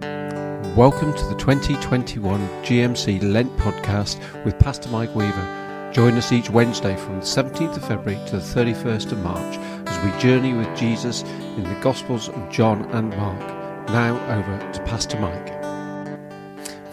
Welcome to the 2021 GMC Lent podcast with Pastor Mike Weaver. Join us each Wednesday from the 17th of February to the 31st of March as we journey with Jesus in the Gospels of John and Mark. Now over to Pastor Mike.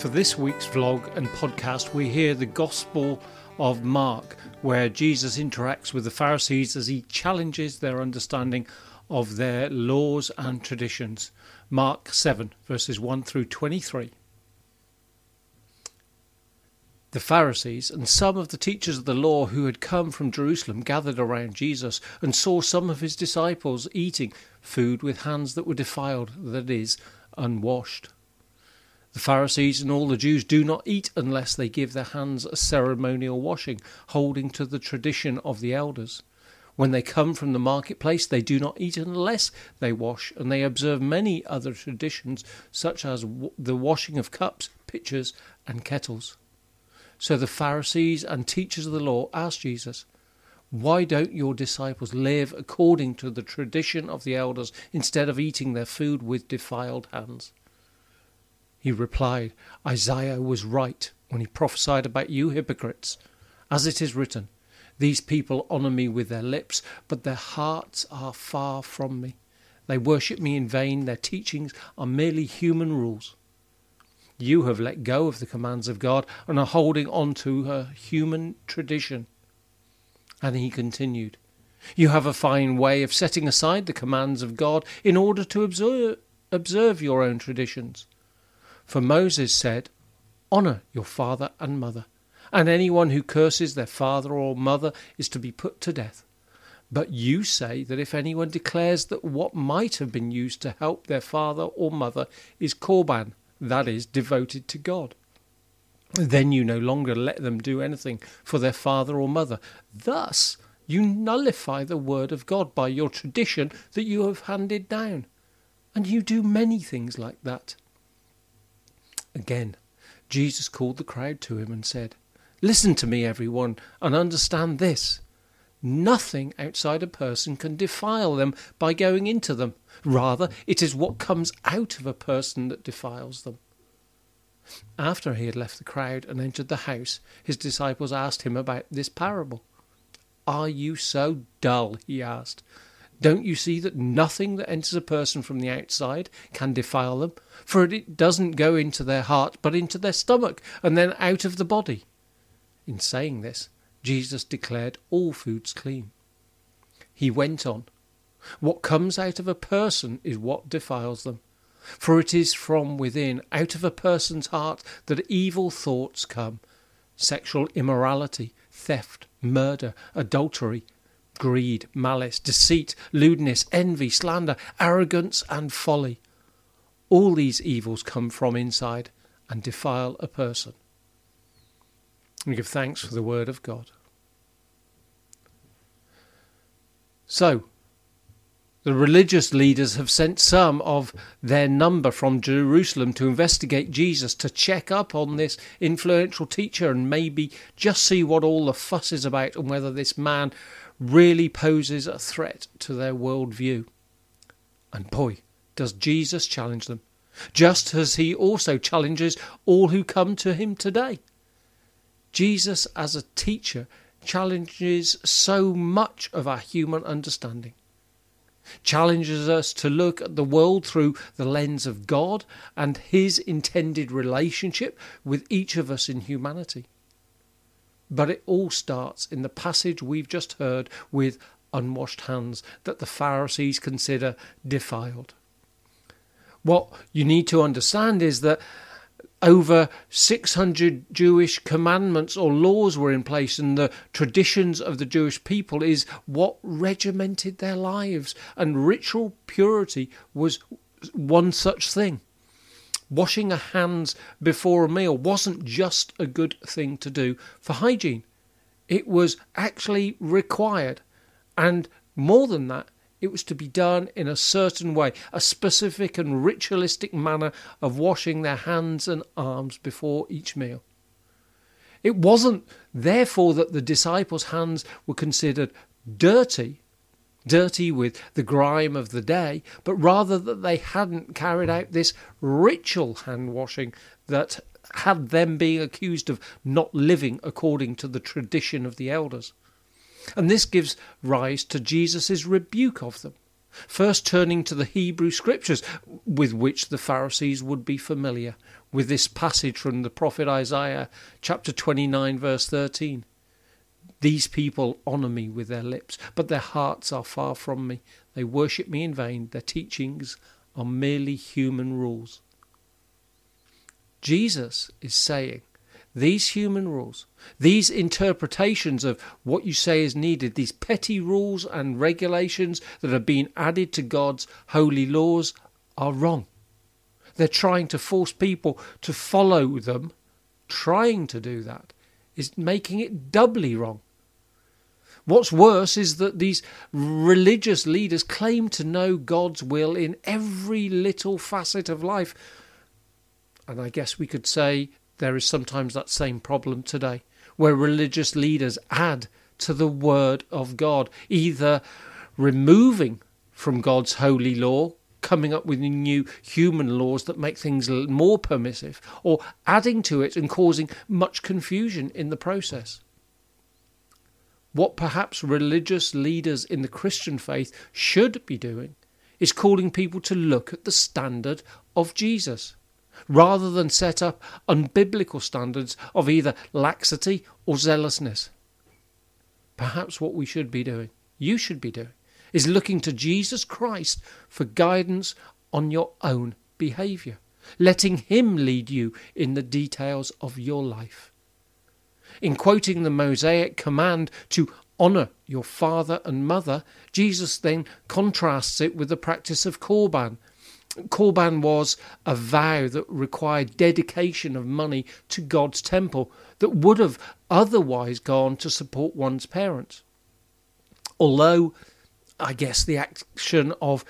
For this week's vlog and podcast, we hear the Gospel of Mark, where Jesus interacts with the Pharisees as he challenges their understanding of their laws and traditions. Mark 7, verses 1 through 23. The Pharisees and some of the teachers of the law who had come from Jerusalem gathered around Jesus and saw some of his disciples eating food with hands that were defiled, that is, unwashed. The Pharisees and all the Jews do not eat unless they give their hands a ceremonial washing, holding to the tradition of the elders. When they come from the marketplace, they do not eat unless they wash, and they observe many other traditions, such as the washing of cups, pitchers, and kettles. So the Pharisees and teachers of the law asked Jesus, Why don't your disciples live according to the tradition of the elders instead of eating their food with defiled hands? He replied, Isaiah was right when he prophesied about you hypocrites. As it is written, these people honour me with their lips, but their hearts are far from me. They worship me in vain, their teachings are merely human rules. You have let go of the commands of God and are holding on to a human tradition. And he continued, You have a fine way of setting aside the commands of God in order to observe, observe your own traditions. For Moses said, Honour your father and mother and anyone who curses their father or mother is to be put to death. But you say that if anyone declares that what might have been used to help their father or mother is korban, that is, devoted to God, then you no longer let them do anything for their father or mother. Thus, you nullify the word of God by your tradition that you have handed down. And you do many things like that. Again, Jesus called the crowd to him and said, Listen to me, everyone, and understand this. Nothing outside a person can defile them by going into them. Rather, it is what comes out of a person that defiles them. After he had left the crowd and entered the house, his disciples asked him about this parable. Are you so dull? he asked. Don't you see that nothing that enters a person from the outside can defile them? For it doesn't go into their heart, but into their stomach, and then out of the body. In saying this, Jesus declared all foods clean. He went on, What comes out of a person is what defiles them. For it is from within, out of a person's heart, that evil thoughts come sexual immorality, theft, murder, adultery, greed, malice, deceit, lewdness, envy, slander, arrogance, and folly. All these evils come from inside and defile a person and give thanks for the word of God. So, the religious leaders have sent some of their number from Jerusalem to investigate Jesus, to check up on this influential teacher and maybe just see what all the fuss is about and whether this man really poses a threat to their worldview. And boy, does Jesus challenge them, just as he also challenges all who come to him today. Jesus, as a teacher, challenges so much of our human understanding. Challenges us to look at the world through the lens of God and His intended relationship with each of us in humanity. But it all starts in the passage we've just heard with unwashed hands that the Pharisees consider defiled. What you need to understand is that over 600 Jewish commandments or laws were in place, and the traditions of the Jewish people is what regimented their lives, and ritual purity was one such thing. Washing our hands before a meal wasn't just a good thing to do for hygiene, it was actually required. And more than that, it was to be done in a certain way, a specific and ritualistic manner of washing their hands and arms before each meal. It wasn't, therefore, that the disciples' hands were considered dirty, dirty with the grime of the day, but rather that they hadn't carried out this ritual hand washing that had them being accused of not living according to the tradition of the elders. And this gives rise to Jesus' rebuke of them. First, turning to the Hebrew scriptures with which the Pharisees would be familiar, with this passage from the prophet Isaiah, chapter 29, verse 13. These people honour me with their lips, but their hearts are far from me. They worship me in vain. Their teachings are merely human rules. Jesus is saying these human rules, these interpretations of what you say is needed, these petty rules and regulations that have been added to God's holy laws are wrong. They're trying to force people to follow them. Trying to do that is making it doubly wrong. What's worse is that these religious leaders claim to know God's will in every little facet of life. And I guess we could say there is sometimes that same problem today, where religious leaders add to the Word of God, either removing from God's holy law, coming up with new human laws that make things more permissive, or adding to it and causing much confusion in the process. What perhaps religious leaders in the Christian faith should be doing is calling people to look at the standard of Jesus rather than set up unbiblical standards of either laxity or zealousness. Perhaps what we should be doing, you should be doing, is looking to Jesus Christ for guidance on your own behaviour, letting Him lead you in the details of your life. In quoting the Mosaic command to honour your father and mother, Jesus then contrasts it with the practice of Korban, Korban was a vow that required dedication of money to God's temple that would have otherwise gone to support one's parents. Although, I guess the action of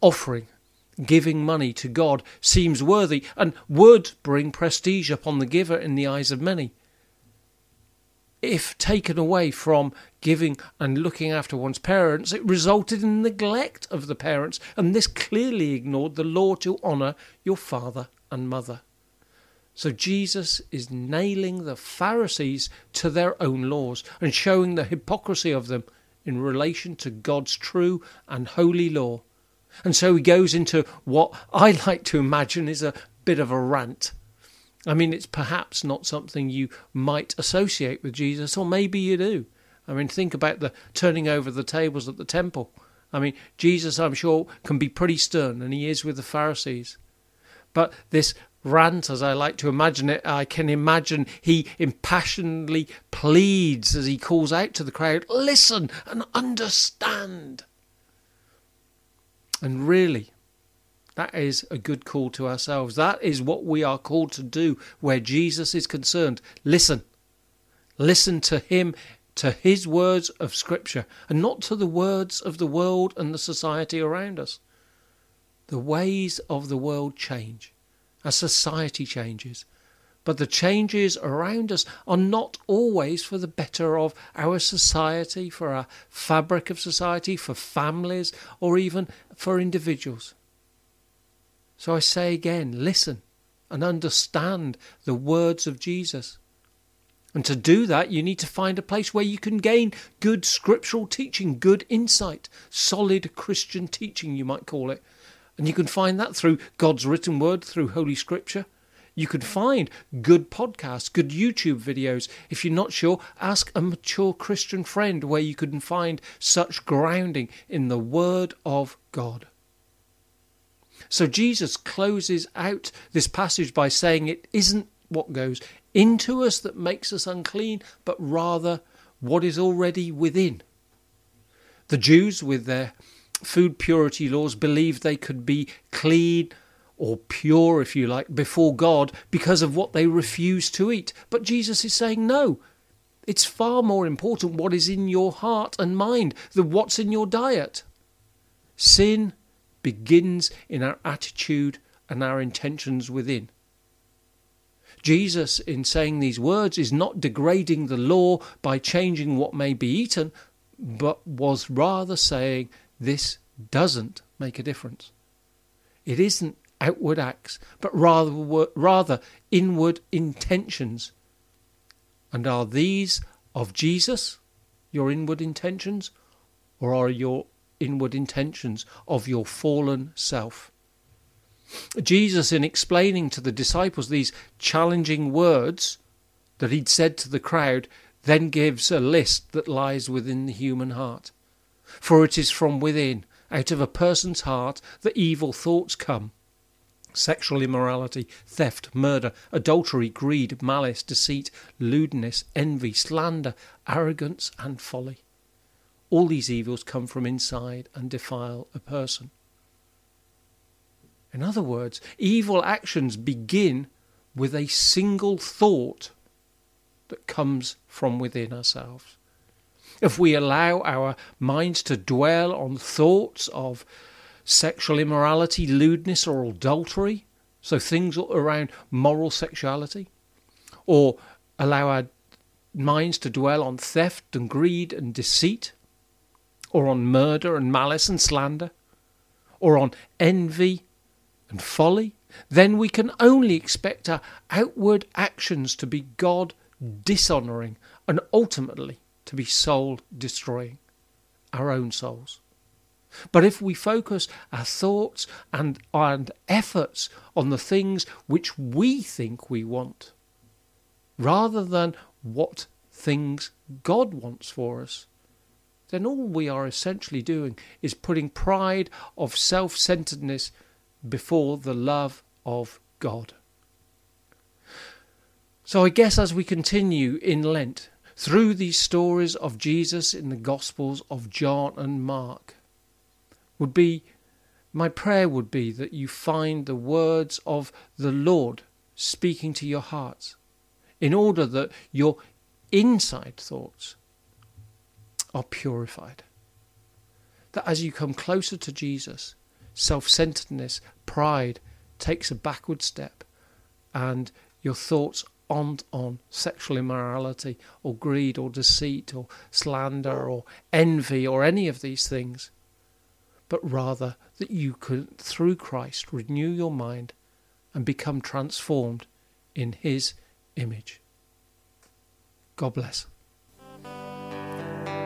offering, giving money to God seems worthy and would bring prestige upon the giver in the eyes of many if taken away from giving and looking after one's parents, it resulted in neglect of the parents, and this clearly ignored the law to honour your father and mother. So Jesus is nailing the Pharisees to their own laws and showing the hypocrisy of them in relation to God's true and holy law. And so he goes into what I like to imagine is a bit of a rant I mean, it's perhaps not something you might associate with Jesus, or maybe you do. I mean, think about the turning over the tables at the temple. I mean, Jesus, I'm sure, can be pretty stern, and he is with the Pharisees. But this rant, as I like to imagine it, I can imagine he impassionedly pleads as he calls out to the crowd, Listen and understand. And really, that is a good call to ourselves. That is what we are called to do where Jesus is concerned. Listen. Listen to him, to his words of Scripture, and not to the words of the world and the society around us. The ways of the world change as society changes, but the changes around us are not always for the better of our society, for our fabric of society, for families, or even for individuals. So I say again listen and understand the words of Jesus. And to do that, you need to find a place where you can gain good scriptural teaching, good insight, solid Christian teaching, you might call it. And you can find that through God's written word, through Holy Scripture. You can find good podcasts, good YouTube videos. If you're not sure, ask a mature Christian friend where you can find such grounding in the Word of God. So Jesus closes out this passage by saying it isn't what goes into us that makes us unclean, but rather what is already within. The Jews, with their food purity laws, believed they could be clean or pure, if you like, before God because of what they refused to eat. But Jesus is saying, no, it's far more important what is in your heart and mind than what's in your diet. Sin begins in our attitude and our intentions within. Jesus, in saying these words, is not degrading the law by changing what may be eaten, but was rather saying this doesn't make a difference. It isn't outward acts, but rather, rather inward intentions. And are these of Jesus, your inward intentions, or are your inward intentions of your fallen self? Jesus, in explaining to the disciples these challenging words that he'd said to the crowd, then gives a list that lies within the human heart. For it is from within, out of a person's heart, that evil thoughts come sexual immorality, theft, murder, adultery, greed, malice, deceit, lewdness, envy, slander, arrogance, and folly. All these evils come from inside and defile a person. In other words, evil actions begin with a single thought that comes from within ourselves. If we allow our minds to dwell on thoughts of sexual immorality, lewdness, or adultery, so things around moral sexuality, or allow our minds to dwell on theft and greed and deceit, or on murder and malice and slander, or on envy and folly, then we can only expect our outward actions to be God dishonouring and ultimately to be soul destroying our own souls. But if we focus our thoughts and, and efforts on the things which we think we want, rather than what things God wants for us, then all we are essentially doing is putting pride of self centeredness before the love of God. So I guess as we continue in Lent, through these stories of Jesus in the Gospels of John and Mark, would be my prayer would be that you find the words of the Lord speaking to your hearts in order that your inside thoughts are purified. That as you come closer to Jesus, self centeredness, pride takes a backward step, and your thoughts aren't on sexual immorality or greed or deceit or slander or envy or any of these things but rather that you could, through Christ, renew your mind and become transformed in His image. God bless.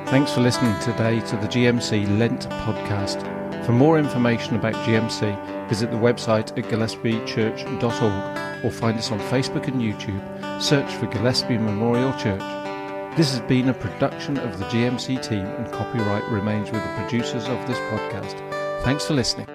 Thanks for listening today to the GMC Lent podcast. For more information about GMC, visit the website at gillespiechurch.org or find us on Facebook and YouTube. Search for Gillespie Memorial Church. This has been a production of the GMC team and copyright remains with the producers of this podcast. Thanks for listening.